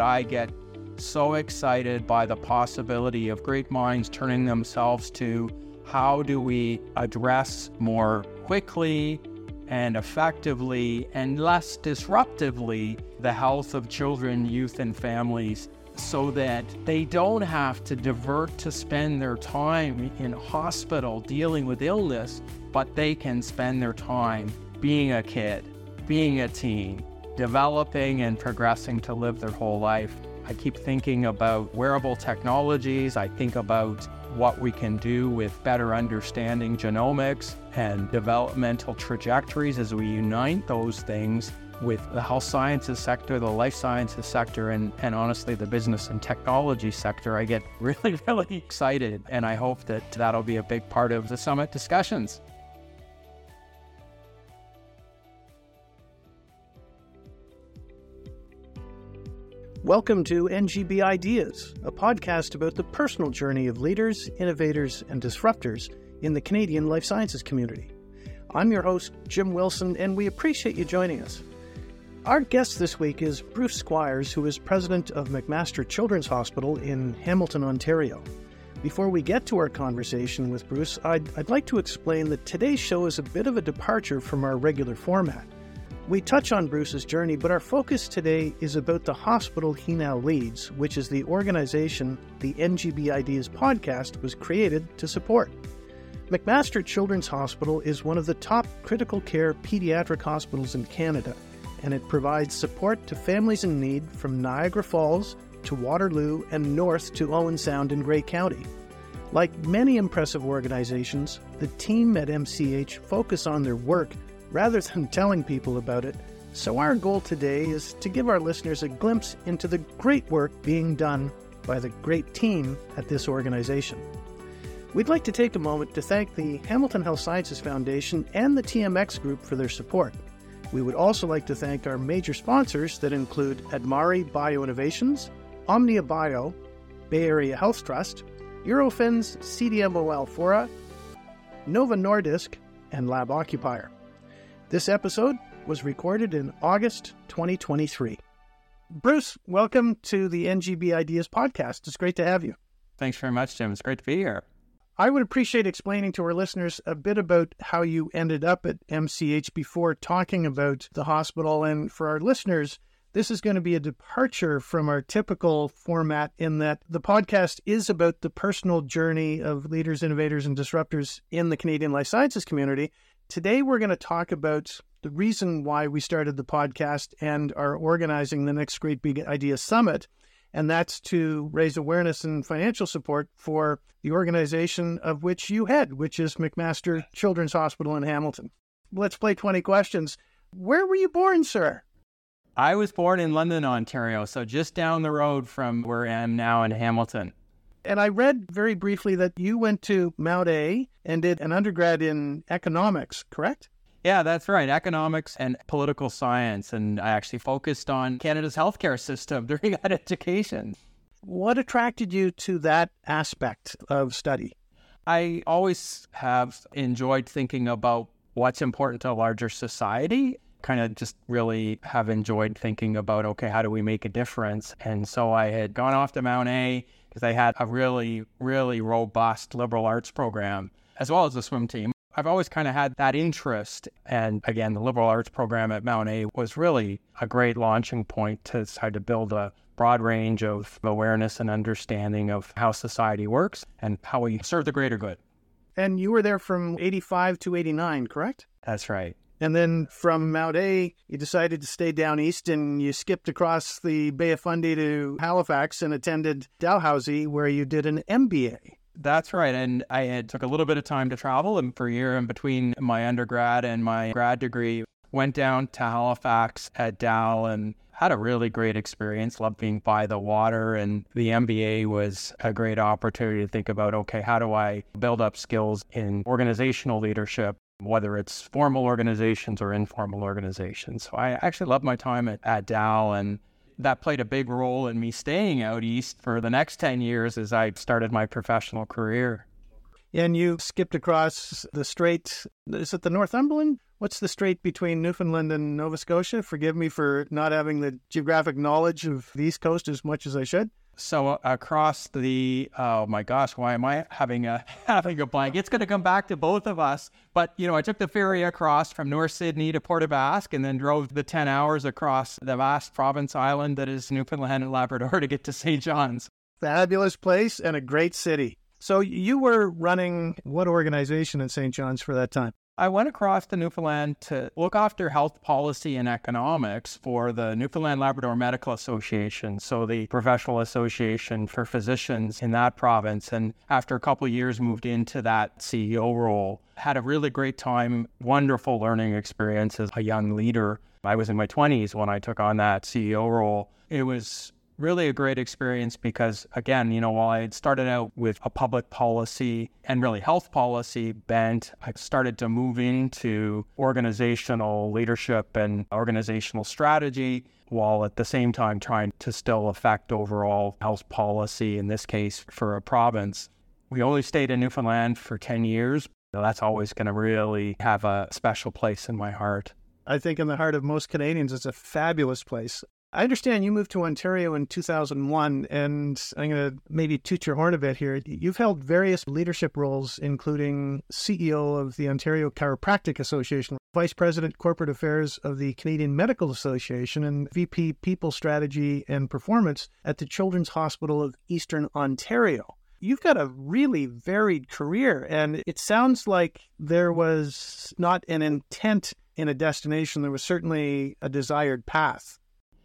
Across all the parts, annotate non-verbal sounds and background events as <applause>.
I get so excited by the possibility of great minds turning themselves to how do we address more quickly and effectively and less disruptively the health of children, youth, and families so that they don't have to divert to spend their time in hospital dealing with illness, but they can spend their time being a kid, being a teen, developing and progressing to live their whole life. I keep thinking about wearable technologies. I think about what we can do with better understanding genomics and developmental trajectories as we unite those things with the health sciences sector, the life sciences sector, and, and honestly, the business and technology sector, I get <laughs> really, really excited. And I hope that that'll be a big part of the summit discussions. Welcome to NGB Ideas, a podcast about the personal journey of leaders, innovators, and disruptors in the Canadian life sciences community. I'm your host, Jim Wilson, and we appreciate you joining us. Our guest this week is Bruce Squires, who is president of McMaster Children's Hospital in Hamilton, Ontario. Before we get to our conversation with Bruce, I'd, I'd like to explain that today's show is a bit of a departure from our regular format. We touch on Bruce's journey, but our focus today is about the hospital he now leads, which is the organization the NGB Ideas podcast was created to support. McMaster Children's Hospital is one of the top critical care pediatric hospitals in Canada, and it provides support to families in need from Niagara Falls to Waterloo and north to Owen Sound in Grey County. Like many impressive organizations, the team at MCH focus on their work rather than telling people about it. So, our goal today is to give our listeners a glimpse into the great work being done by the great team at this organization. We'd like to take a moment to thank the Hamilton Health Sciences Foundation and the TMX Group for their support. We would also like to thank our major sponsors that include adMare BioInnovations, Omnia Bio, Bay Area Health Trust, Eurofins CDMO Alphora, Novo Nordisk, and Lab Occupier. This episode was recorded in August 2023. Bruce, welcome to the NGB Ideas podcast. It's great to have you. Thanks very much, Jim. It's great to be here. I would appreciate explaining to our listeners a bit about how you ended up at MCH before talking about the hospital. And for our listeners, this is going to be a departure from our typical format in that the podcast is about the personal journey of leaders, innovators, and disruptors in the Canadian life sciences community. Today, we're going to talk about the reason why we started the podcast and are organizing the next Great Big Idea Summit. And that's to raise awareness and financial support for the organization of which you head, which is McMaster Children's Hospital in Hamilton. Let's play 20 questions. Where were you born, sir? I was born in London, Ontario, so just down the road from where I am now in Hamilton. And I read very briefly that you went to Mount A and did an undergrad in economics, correct? Yeah, that's right. Economics and political science. And I actually focused on Canada's healthcare system <laughs> during that education. What attracted you to that aspect of study? I always have enjoyed thinking about what's important to a larger society. Kind of just really have enjoyed thinking about, okay, how do we make a difference? And so I had gone off to Mount A because they had a really, really robust liberal arts program as well as the swim team. I've always kind of had that interest. And again, the liberal arts program at Mount A was really a great launching point to start to build a broad range of awareness and understanding of how society works and how we serve the greater good. And you were there from 85 to 89, correct? That's right. And then from Mount A, you decided to stay down east and you skipped across the Bay of Fundy to Halifax and attended Dalhousie, where you did an MBA. That's right. And I had took a little bit of time to travel and for a year in between my undergrad and my grad degree. Went down to Halifax at Dal and had a really great experience. Loved being by the water. And the MBA was a great opportunity to think about okay, how do I build up skills in organizational leadership whether it's formal organizations or informal organizations. So I actually loved my time at, at Dal, and that played a big role in me staying out east for the next 10 years as I started my professional career. And you skipped across the strait. Is it the Northumberland What's the strait between Newfoundland and Nova Scotia? Forgive me for not having the geographic knowledge of the East Coast as much as I should. So uh, across the oh my gosh, why am I having a <laughs> having a blank? It's going to come back to both of us. But you know, I took the ferry across from North Sydney to Port aux Basques, and then drove the ten hours across the vast province island that is Newfoundland and Labrador <laughs> to get to St. John's. Fabulous place and a great city. So you were running what organization in St. John's for that time? I went across to Newfoundland to look after health policy and economics for the Newfoundland Labrador Medical Association, so the professional association for physicians in that province. And after a couple years, moved into that CEO role. Had a really great time, wonderful learning experience as a young leader. I was in my 20s when I took on that CEO role. It was really a great experience because, again, you know, while I had started out with a public policy and really health policy bent, I started to move into organizational leadership and organizational strategy while at the same time trying to still affect overall health policy, in this case for a province. We only stayed in Newfoundland for 10 years. So that's always going to really have a special place in my heart. I think in the heart of most Canadians, it's a fabulous place. I understand you moved to Ontario in 2001, and I'm going to maybe toot your horn a bit here. You've held various leadership roles, including CEO of the Ontario Chiropractic Association, Vice President Corporate Affairs of the Canadian Medical Association, and VP People Strategy and Performance at the Children's Hospital of Eastern Ontario. You've got a really varied career, and it sounds like there was not an intent in a destination, there was certainly a desired path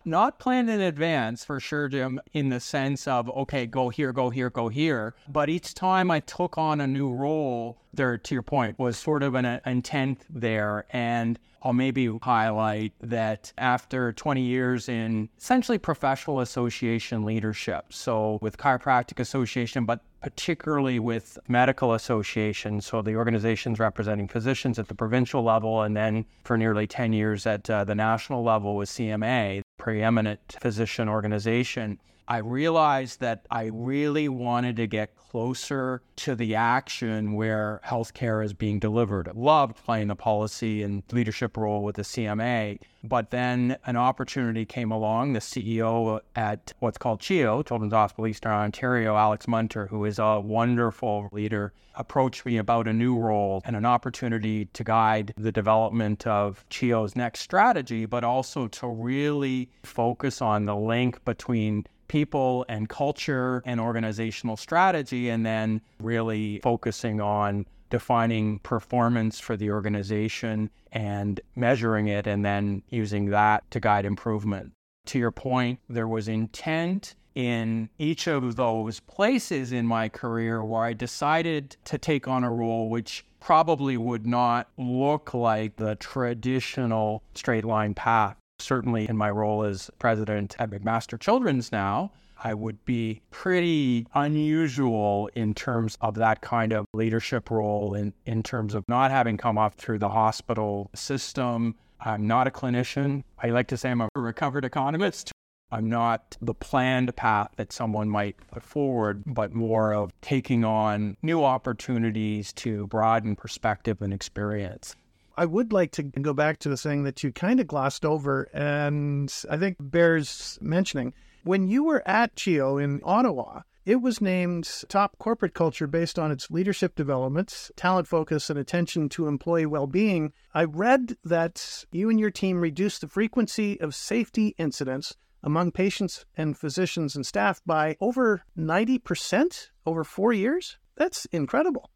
not planned in advance for sure, Jim, in the sense of, okay, go here, go here, go here. But each time I took on a new role, there, to your point, was sort of an intent there. And I'll maybe highlight that after 20 years in essentially professional association leadership, so with Chiropractic Association, but particularly with medical associations, so the organizations representing physicians at the provincial level, and then for nearly 10 years at uh, the national level with CMA, preeminent physician organization. I realized that I really wanted to get closer to the action where healthcare is being delivered. I loved playing the policy and leadership role with the CMA, but then an opportunity came along. The CEO at what's called CHEO, Children's Hospital Eastern Ontario, Alex Munter, who is a wonderful leader, approached me about a new role and an opportunity to guide the development of CHEO's next strategy, but also to really focus on the link between people and culture and organizational strategy, and then really focusing on defining performance for the organization and measuring it, and then using that to guide improvement. To your point, there was intent in each of those places in my career where I decided to take on a role which probably would not look like the traditional straight line path certainly in my role as president at McMaster Children's now, I would be pretty unusual in terms of that kind of leadership role in, in terms of not having come up through the hospital system. I'm not a clinician. I like to say I'm a recovered economist. I'm not the planned path that someone might put forward, but more of taking on new opportunities to broaden perspective and experience. I would like to go back to the thing that you kind of glossed over, and I think bears mentioning. When you were at CHEO in Ottawa, it was named top corporate culture based on its leadership development, talent focus, and attention to employee well being. I read that you and your team reduced the frequency of safety incidents among patients and physicians and staff by over 90% over four years. That's incredible.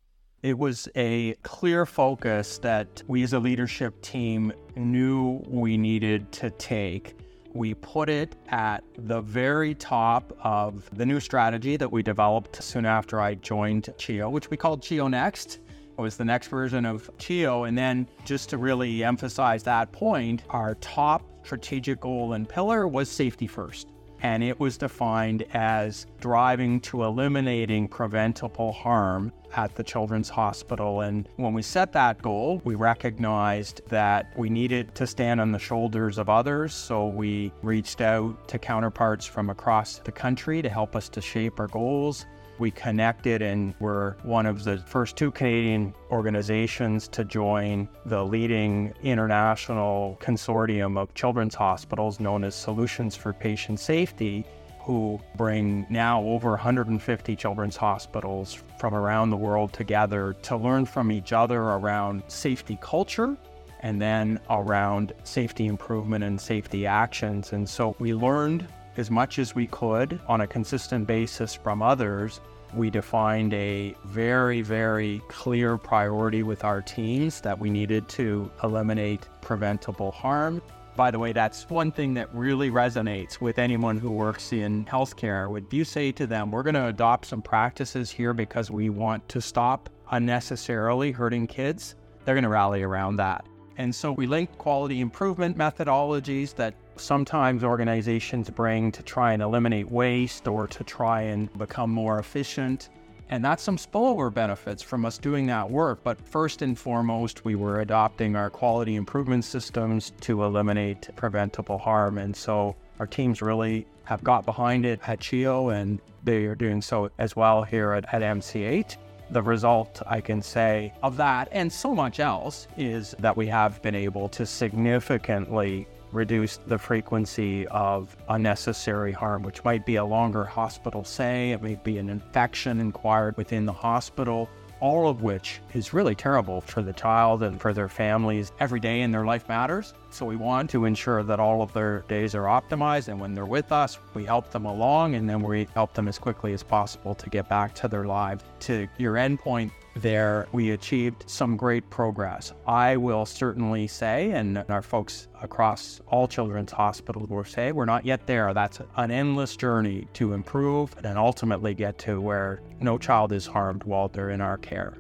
It was a clear focus that we as a leadership team knew we needed to take. We put it at the very top of the new strategy that we developed soon after I joined CHEO, which we called CHEO Next. It was the next version of CHEO. And then, just to really emphasize that point, our top strategic goal and pillar was safety first and it was defined as driving to eliminating preventable harm at the Children's Hospital. And when we set that goal, we recognized that we needed to stand on the shoulders of others. So we reached out to counterparts from across the country to help us to shape our goals. We connected and were one of the first two Canadian organizations to join the leading international consortium of children's hospitals known as Solutions for Patient Safety, who bring now over 150 children's hospitals from around the world together to learn from each other around safety culture and then around safety improvement and safety actions. And so we learned as much as we could on a consistent basis from others. We defined a very, very clear priority with our teams that we needed to eliminate preventable harm. By the way, that's one thing that really resonates with anyone who works in healthcare. If you say to them, we're going to adopt some practices here because we want to stop unnecessarily hurting kids, they're going to rally around that. And so we linked quality improvement methodologies that sometimes organizations bring to try and eliminate waste or to try and become more efficient. And that's some spillover benefits from us doing that work. But first and foremost, we were adopting our quality improvement systems to eliminate preventable harm. And so our teams really have got behind it at CHEO, and they are doing so as well here at, at MCH. The result, I can say, of that and so much else is that we have been able to significantly reduce the frequency of unnecessary harm, which might be a longer hospital stay, it may be an infection acquired within the hospital, all of which is really terrible for the child and for their families. Every day in their life matters. So we want to ensure that all of their days are optimized. And when they're with us, we help them along and then we help them as quickly as possible to get back to their lives. To your endpoint, there, we achieved some great progress. I will certainly say, and our folks across all children's hospitals will say, we're not yet there. That's an endless journey to improve and ultimately get to where no child is harmed while they're in our care.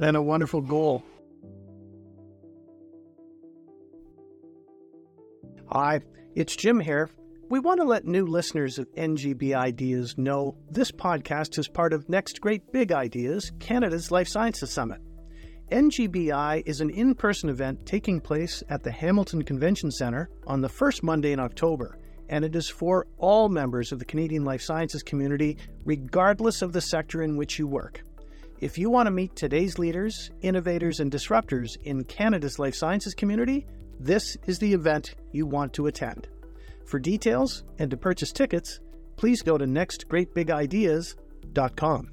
And a wonderful goal. Hi, it's Jim here we want to let new listeners of NGB Ideas know this podcast is part of Next Great Big Ideas, Canada's Life Sciences Summit. NGBI is an in person event taking place at the Hamilton Convention Centre on the first Monday in October, and it is for all members of the Canadian life sciences community, regardless of the sector in which you work. If you want to meet today's leaders, innovators, and disruptors in Canada's life sciences community, this is the event you want to attend. For details and to purchase tickets, please go to nextgreatbigideas.com.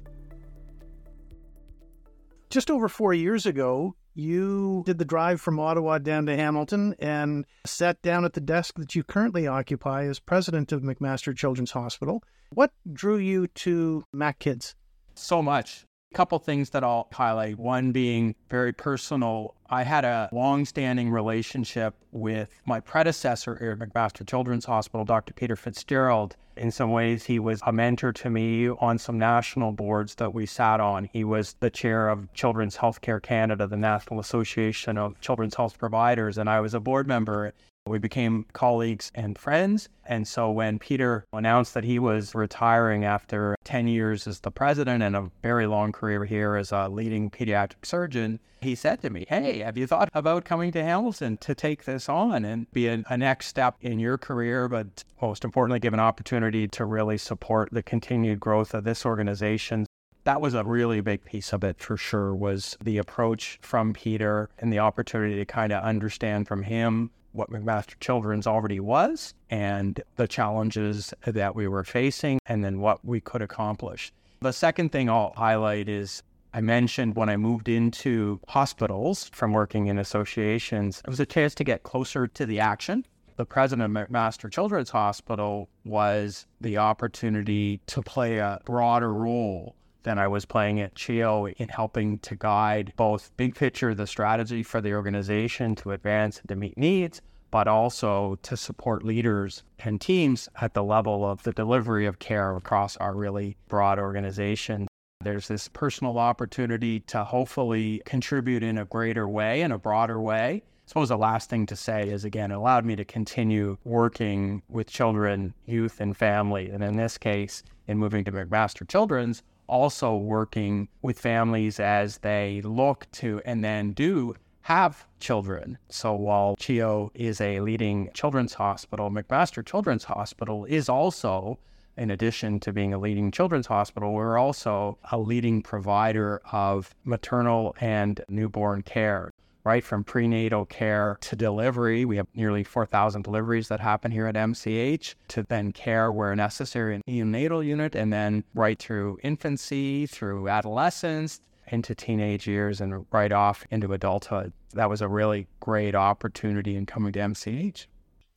Just over four years ago, you did the drive from Ottawa down to Hamilton and sat down at the desk that you currently occupy as president of McMaster Children's Hospital. What drew you to MacKids? So much. Couple things that I'll highlight. One being very personal. I had a long-standing relationship with my predecessor here at McMaster Children's Hospital, Dr. Peter Fitzgerald. In some ways, he was a mentor to me on some national boards that we sat on. He was the chair of Children's Healthcare Canada, the National Association of Children's Health Providers, and I was a board member we became colleagues and friends. And so when Peter announced that he was retiring after 10 years as the president and a very long career here as a leading pediatric surgeon, he said to me, Hey, have you thought about coming to Hamilton to take this on and be a, a next step in your career, but most importantly, give an opportunity to really support the continued growth of this organization? that was a really big piece of it for sure was the approach from peter and the opportunity to kind of understand from him what McMaster Children's already was and the challenges that we were facing and then what we could accomplish. The second thing I'll highlight is I mentioned when I moved into hospitals from working in associations, it was a chance to get closer to the action. The president of McMaster Children's Hospital was the opportunity to play a broader role than I was playing at CHEO in helping to guide both big picture, the strategy for the organization to advance and to meet needs, but also to support leaders and teams at the level of the delivery of care across our really broad organization. There's this personal opportunity to hopefully contribute in a greater way, in a broader way. I suppose the last thing to say is again, it allowed me to continue working with children, youth, and family. And in this case, in moving to McMaster Children's, also working with families as they look to and then do have children. So while CHEO is a leading children's hospital, McMaster Children's Hospital is also in addition to being a leading children's hospital, we're also a leading provider of maternal and newborn care right from prenatal care to delivery. We have nearly 4,000 deliveries that happen here at MCH, to then care where necessary in neonatal unit, and then right through infancy, through adolescence, into teenage years, and right off into adulthood. That was a really great opportunity in coming to MCH.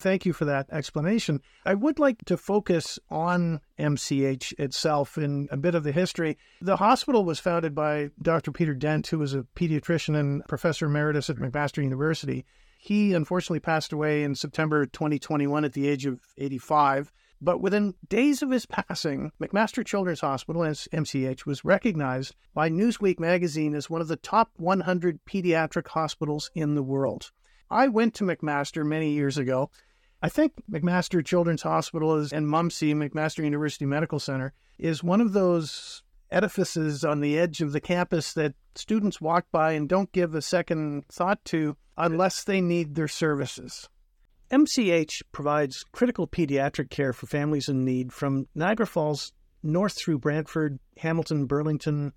Thank you for that explanation. I would like to focus on MCH itself in a bit of the history. The hospital was founded by Dr. Peter Dent, who was a pediatrician and professor emeritus at McMaster University. He unfortunately passed away in September 2021 at the age of 85. But within days of his passing, McMaster Children's Hospital, MCH, was recognized by Newsweek magazine as one of the top 100 pediatric hospitals in the world. I went to McMaster many years ago. I think McMaster Children's Hospital is, and MUMC, McMaster University Medical Center, is one of those edifices on the edge of the campus that students walk by and don't give a second thought to unless they need their services. MCH provides critical pediatric care for families in need from Niagara Falls north through Brantford, Hamilton, Burlington,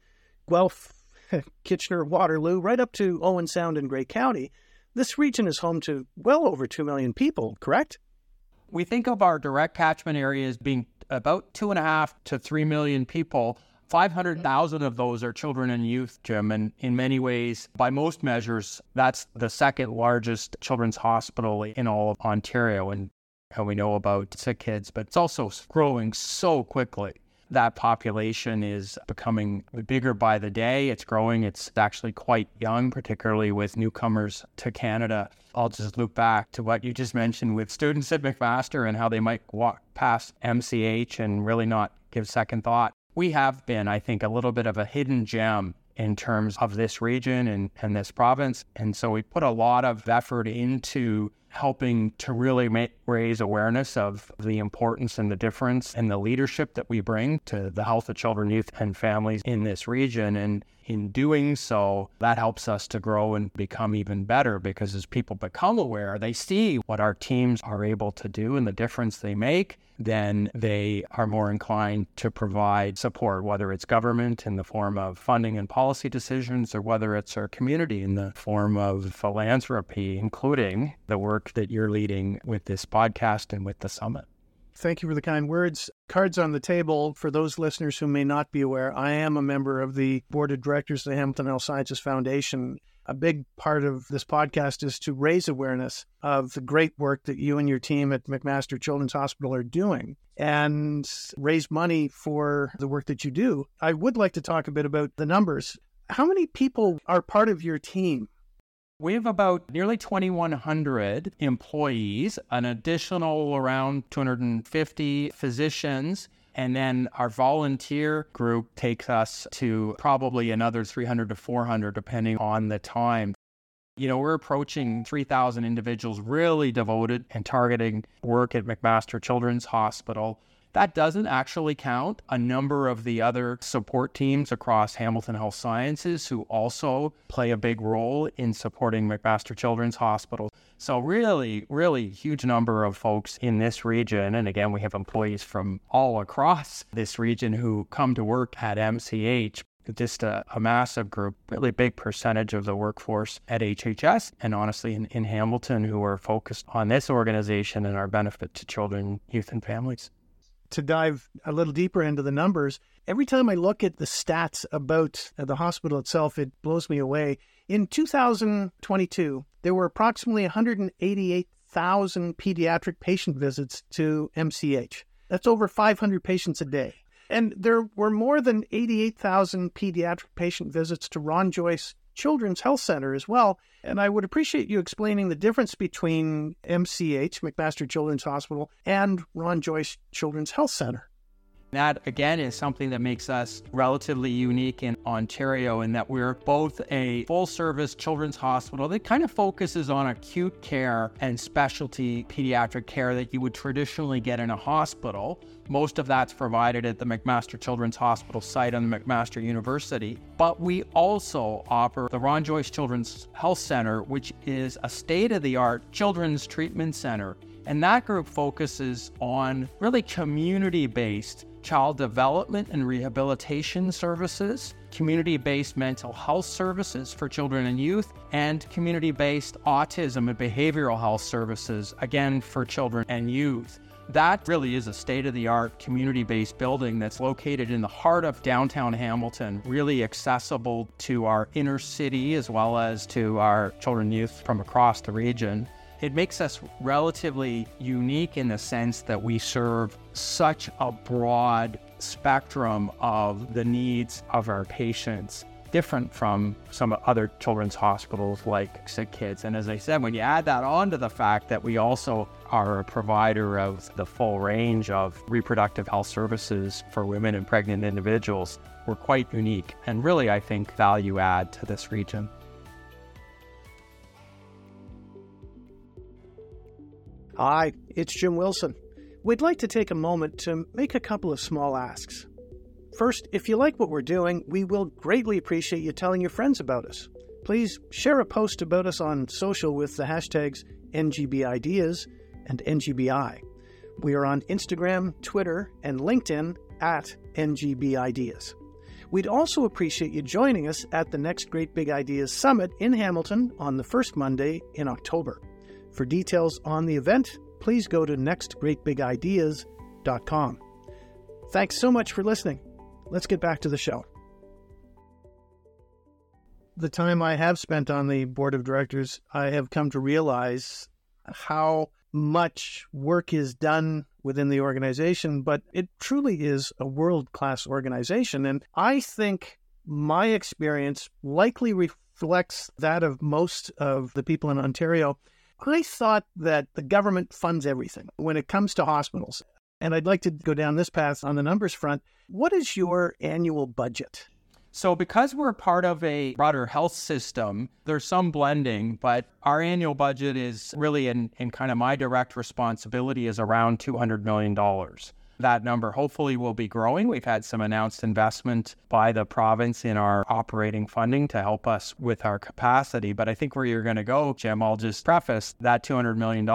Guelph, <laughs> Kitchener, Waterloo, right up to Owen Sound in Grey County. This region is home to well over 2 million people, correct? We think of our direct catchment area as being about two and a half to 3 million people. 500,000 of those are children and youth, Jim. And in many ways, by most measures, that's the second largest children's hospital in all of Ontario. And, and we know about sick kids, but it's also growing so quickly that population is becoming bigger by the day. It's growing. It's actually quite young, particularly with newcomers to Canada. I'll just loop back to what you just mentioned with students at McMaster and how they might walk past MCH and really not give second thought. We have been, I think, a little bit of a hidden gem in terms of this region and, and this province. And so we put a lot of effort into helping to really make, raise awareness of the importance and the difference and the leadership that we bring to the health of children, youth, and families in this region. And in doing so, that helps us to grow and become even better because as people become aware, they see what our teams are able to do and the difference they make, then they are more inclined to provide support, whether it's government in the form of funding and policy decisions or whether it's our community in the form of philanthropy, including the work that you're leading with this and with the summit. Thank you for the kind words. Cards on the table for those listeners who may not be aware. I am a member of the board of directors of the Hamilton Health Sciences Foundation. A big part of this podcast is to raise awareness of the great work that you and your team at McMaster Children's Hospital are doing and raise money for the work that you do. I would like to talk a bit about the numbers. How many people are part of your team? We have about nearly 2,100 employees, an additional around 250 physicians, and then our volunteer group takes us to probably another 300 to 400, depending on the time. You know, we're approaching 3,000 individuals really devoted and targeting work at McMaster Children's Hospital. That doesn't actually count a number of the other support teams across Hamilton Health Sciences who also play a big role in supporting McMaster Children's Hospital. So, really, really huge number of folks in this region. And again, we have employees from all across this region who come to work at MCH just a, a, massive group, really big percentage of the workforce at HHS and honestly in, in Hamilton who are focused on this organization and our benefit to children, youth, and families to dive a little deeper into the numbers, every time I look at the stats about uh, the hospital itself, it blows me away. In 2022, there were approximately 188,000 pediatric patient visits to MCH. That's over 500 patients a day. And there were more than 88,000 pediatric patient visits to Ron Joyce Children's Health Center as well. And I would appreciate you explaining the difference between MCH, McMaster Children's Hospital, and Ron Joyce Children's Health Center. That again is something that makes us relatively unique in Ontario in that we're both a full service children's hospital that kind of focuses on acute care and specialty pediatric care that you would traditionally get in a hospital. Most of that's provided at the McMaster Children's Hospital site on the McMaster University. But we also offer the Ron Joyce Children's Health Center, which is a state of the art children's treatment center And that group focuses on really community based child development and rehabilitation services, community based mental health services for children and youth, and community based autism and behavioral health services, again, for children and youth. That really is a state of the art community based building that's located in the heart of downtown Hamilton, really accessible to our inner city as well as to our children and youth from across the region. It makes us relatively unique in the sense that we serve such a broad spectrum of the needs of our patients, different from some other children's hospitals like Sick Kids. And as I said, when you add that on to the fact that we also are a provider of the full range of reproductive health services for women and pregnant individuals, we're quite unique and really, I think, value add to this region. Hi, it's Jim Wilson. We'd like to take a moment to make a couple of small asks. First, if you like what we're doing, we will greatly appreciate you telling your friends about us. Please share a post about us on social with the hashtags NGBIdeas and NGBI. We are on Instagram, Twitter, and LinkedIn at NGBIdeas. We'd also appreciate you joining us at the next Great Big Ideas Summit in Hamilton on the first Monday in October. For details on the event, please go to nextgreatbigideas.com. Thanks so much for listening. Let's get back to the show. The time I have spent on the board of directors, I have come to realize how much work is done within the organization, but it truly is a world class organization. And I think my experience likely reflects that of most of the people in Ontario I thought that the government funds everything when it comes to hospitals. And I'd like to go down this path on the numbers front. What is your annual budget? So, because we're part of a broader health system, there's some blending, but our annual budget is really in, in kind of my direct responsibility is around $200 million. That number hopefully will be growing. We've had some announced investment by the province in our operating funding to help us with our capacity. But I think where you're going to go, Jim, I'll just preface that $200 million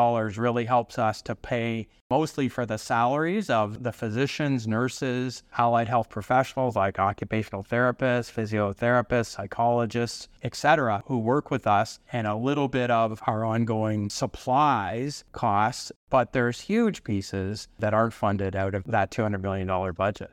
really helps us to pay mostly for the salaries of the physicians, nurses, allied health professionals like occupational therapists, physiotherapists, psychologists, etc., who work with us, and a little bit of our ongoing supplies costs. But there's huge pieces that aren't funded out of that $200 million budget.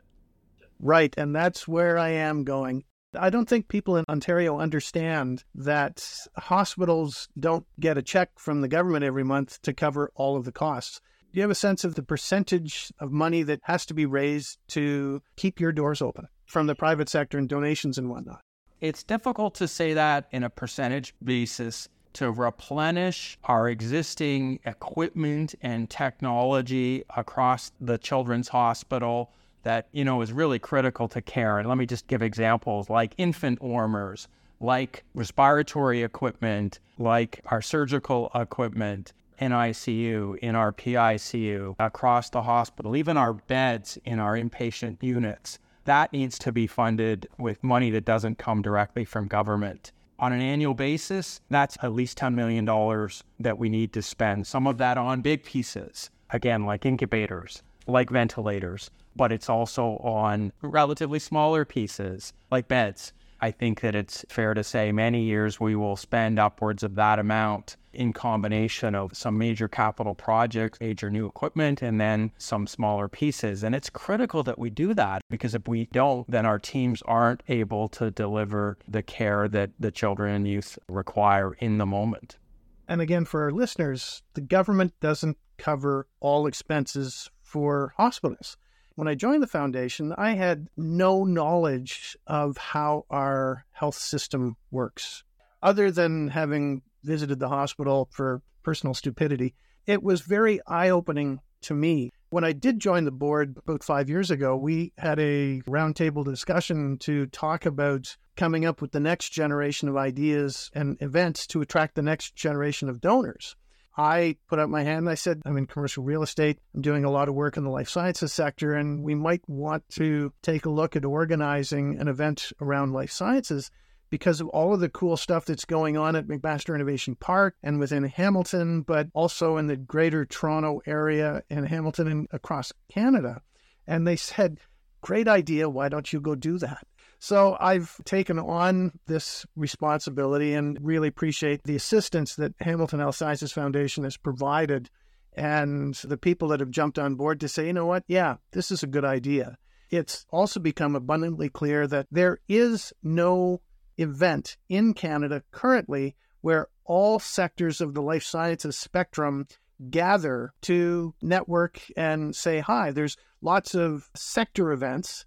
Right. And that's where I am going. I don't think people in Ontario understand that hospitals don't get a check from the government every month to cover all of the costs. Do you have a sense of the percentage of money that has to be raised to keep your doors open from the private sector and donations and whatnot? It's difficult to say that in a percentage basis to replenish our existing equipment and technology across the children's hospital that you know is really critical to care and let me just give examples like infant warmers like respiratory equipment like our surgical equipment in ICU, in our PICU, across the hospital, even our beds in our inpatient units. That needs to be funded with money that doesn't come directly from government. On an annual basis, that's at least $10 million that we need to spend. Some of that on big pieces, again, like incubators, like ventilators, but it's also on relatively smaller pieces, like beds. I think that it's fair to say many years we will spend upwards of that amount in combination of some major capital projects, major new equipment, and then some smaller pieces. And it's critical that we do that because if we don't, then our teams aren't able to deliver the care that the children and youth require in the moment. And again, for our listeners, the government doesn't cover all expenses for hospitals. When I joined the foundation, I had no knowledge of how our health system works. Other than having visited the hospital for personal stupidity, it was very eye opening to me. When I did join the board about five years ago, we had a roundtable discussion to talk about coming up with the next generation of ideas and events to attract the next generation of donors. I put out my hand and I said, I'm in commercial real estate. I'm doing a lot of work in the life sciences sector, and we might want to take a look at organizing an event around life sciences because of all of the cool stuff that's going on at McMaster Innovation Park and within Hamilton, but also in the greater Toronto area and Hamilton and across Canada. And they said, Great idea. Why don't you go do that? So I've taken on this responsibility and really appreciate the assistance that Hamilton Health Sciences Foundation has provided and the people that have jumped on board to say, you know what, yeah, this is a good idea. It's also become abundantly clear that there is no event in Canada currently where all sectors of the life sciences spectrum gather to network and say hi. There's lots of sector events,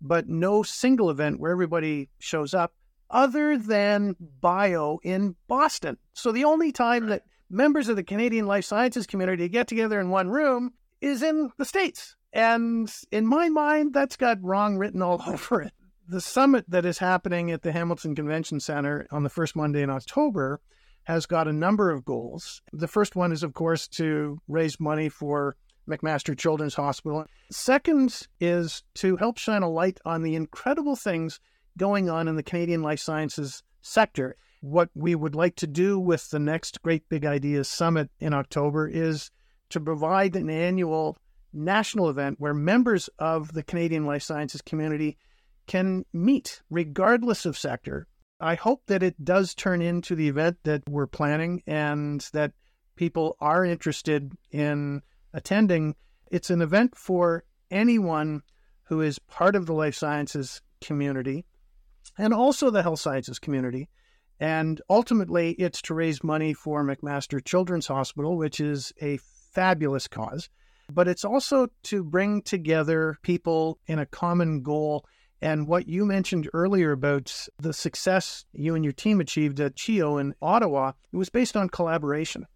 but no single event where everybody shows up other than bio in Boston. So the only time that members of the Canadian life sciences community get together in one room is in the States. And in my mind, that's got wrong written all <laughs> over it. The summit that is happening at the Hamilton Convention Center on the first Monday in October has got a number of goals. The first one is, of course, to raise money for McMaster Children's Hospital. Second is to help shine a light on the incredible things going on in the Canadian life sciences sector. What we would like to do with the next Great Big Ideas Summit in October is to provide an annual national event where members of the Canadian life sciences community can meet regardless of sector I hope that it does turn into the event that we're planning and that people are interested in attending. It's an event for anyone who is part of the life sciences community and also the health sciences community. And ultimately, it's to raise money for McMaster Children's Hospital, which is a fabulous cause. But it's also to bring together people in a common goal and what you mentioned earlier about the success you and your team achieved at CHEO in Ottawa, it was based on collaboration.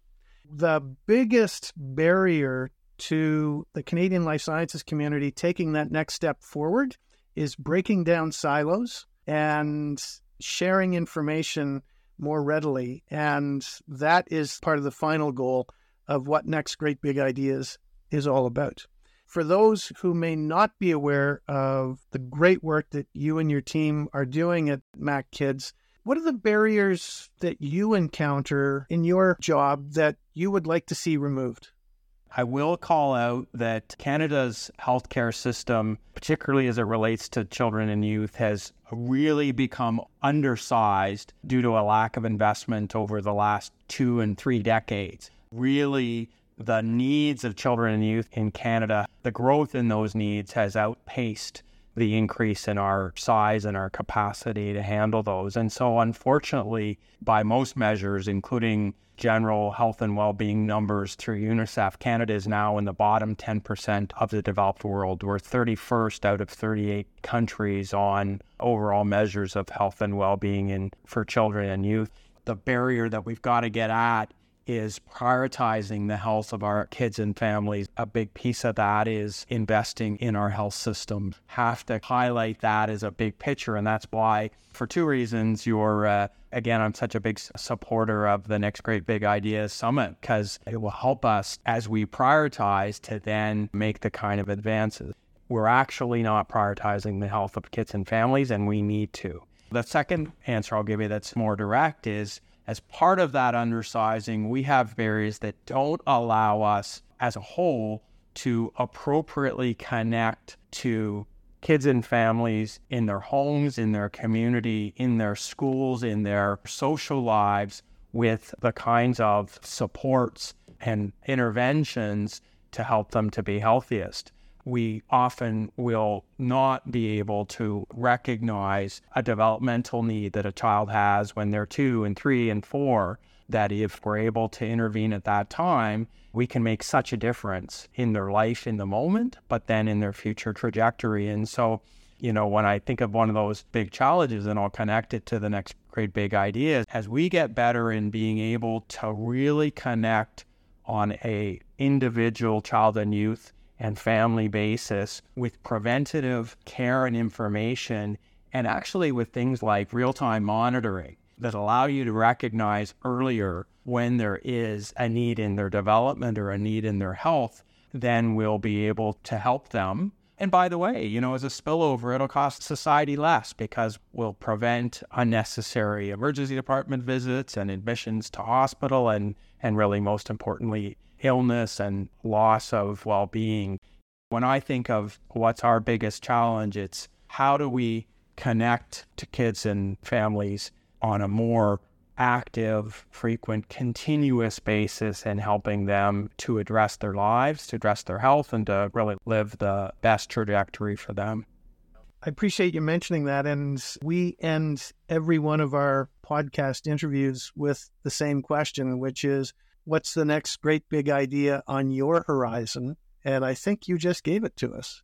The biggest barrier to the Canadian life sciences community taking that next step forward is breaking down silos and sharing information more readily. And that is part of the final goal of what Next Great Big Ideas is all about. For those who may not be aware of the great work that you and your team are doing at Mac Kids, what are the barriers that you encounter in your job that you would like to see removed? I will call out that Canada's healthcare system, particularly as it relates to children and youth, has really become undersized due to a lack of investment over the last two and three decades. Really the needs of children and youth in Canada, the growth in those needs has outpaced the increase in our size and our capacity to handle those. And so, unfortunately, by most measures, including general health and well-being numbers through UNICEF, Canada is now in the bottom 10% of the developed world. We're 31st out of 38 countries on overall measures of health and well-being in, for children and youth. The barrier that we've got to get at is prioritizing the health of our kids and families. A big piece of that is investing in our health system. Have to highlight that as a big picture. And that's why, for two reasons, you're, uh, again, I'm such a big supporter of the Next Great Big Ideas Summit because it will help us as we prioritize to then make the kind of advances. We're actually not prioritizing the health of kids and families, and we need to. The second answer I'll give you that's more direct is as part of that undersizing, we have barriers that don't allow us as a whole to appropriately connect to kids and families in their homes, in their community, in their schools, in their social lives with the kinds of supports and interventions to help them to be healthiest we often will not be able to recognize a developmental need that a child has when they're two and three and four. That if we're able to intervene at that time, we can make such a difference in their life in the moment, but then in their future trajectory. And so, you know, when I think of one of those big challenges, and I'll connect it to the next great big idea, as we get better in being able to really connect on a individual child and youth and family basis with preventative care and information, and actually with things like real time monitoring that allow you to recognize earlier when there is a need in their development or a need in their health, then we'll be able to help them. And by the way, you know, as a spillover, it'll cost society less because we'll prevent unnecessary emergency department visits and admissions to hospital and, and really most importantly, illness and loss of well being. When I think of what's our biggest challenge, it's how do we connect to kids and families on a more active, frequent, continuous basis and helping them to address their lives, to address their health, and to really live the best trajectory for them. I appreciate you mentioning that. And we end every one of our podcast interviews with the same question, which is what's the next great big idea on your horizon? And I think you just gave it to us.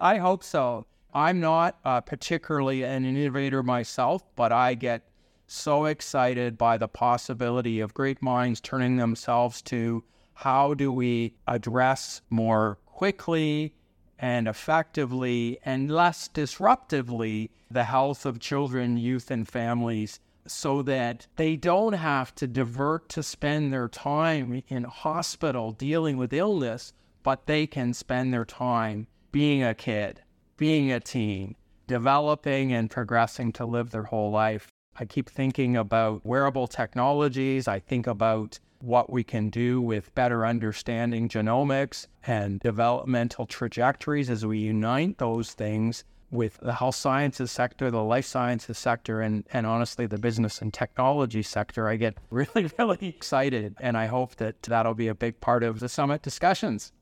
I hope so. I'm not uh, particularly an innovator myself, but I get so excited by the possibility of great minds turning themselves to how do we address more quickly and effectively and less disruptively the health of children, youth, and families so that they don't have to divert to spend their time in hospital dealing with illness, but they can spend their time being a kid, being a teen, developing and progressing to live their whole life I keep thinking about wearable technologies. I think about what we can do with better understanding genomics and developmental trajectories as we unite those things with the health sciences sector, the life sciences sector, and, and honestly, the business and technology sector. I get <laughs> really, really excited. And I hope that that'll be a big part of the summit discussions.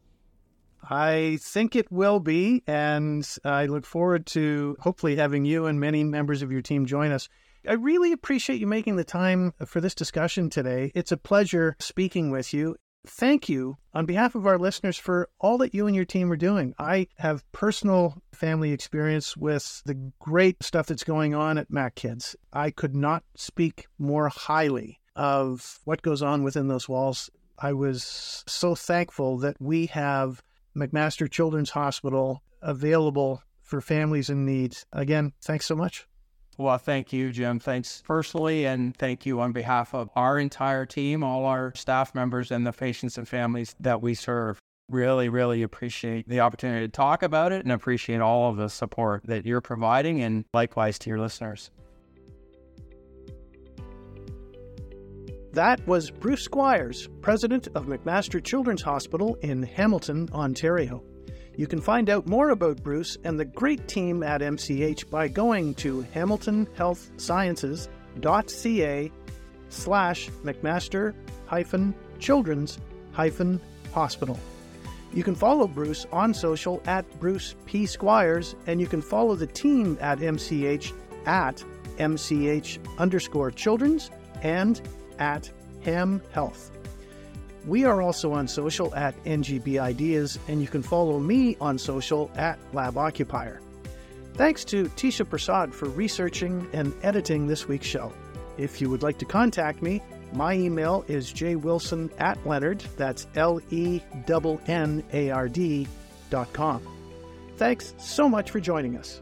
I think it will be. And I look forward to hopefully having you and many members of your team join us. I really appreciate you making the time for this discussion today. It's a pleasure speaking with you. Thank you on behalf of our listeners for all that you and your team are doing. I have personal family experience with the great stuff that's going on at Mac Kids. I could not speak more highly of what goes on within those walls. I was so thankful that we have McMaster Children's Hospital available for families in need. Again, thanks so much. Well, thank you, Jim. Thanks personally, and thank you on behalf of our entire team, all our staff members, and the patients and families that we serve. Really, really appreciate the opportunity to talk about it and appreciate all of the support that you're providing, and likewise to your listeners. That was Bruce Squires, president of McMaster Children's Hospital in Hamilton, Ontario. You can find out more about Bruce and the great team at MCH by going to hamiltonhealthsciences.ca slash McMaster hyphen children's hyphen hospital. You can follow Bruce on social at Bruce P. Squires, and you can follow the team at MCH at MCH underscore children's and at Ham Health. We are also on social at NGB Ideas, and you can follow me on social at Lab Occupier. Thanks to Tisha Prasad for researching and editing this week's show. If you would like to contact me, my email is jwilson at Lennard, that's L E N N A R D dot com. Thanks so much for joining us.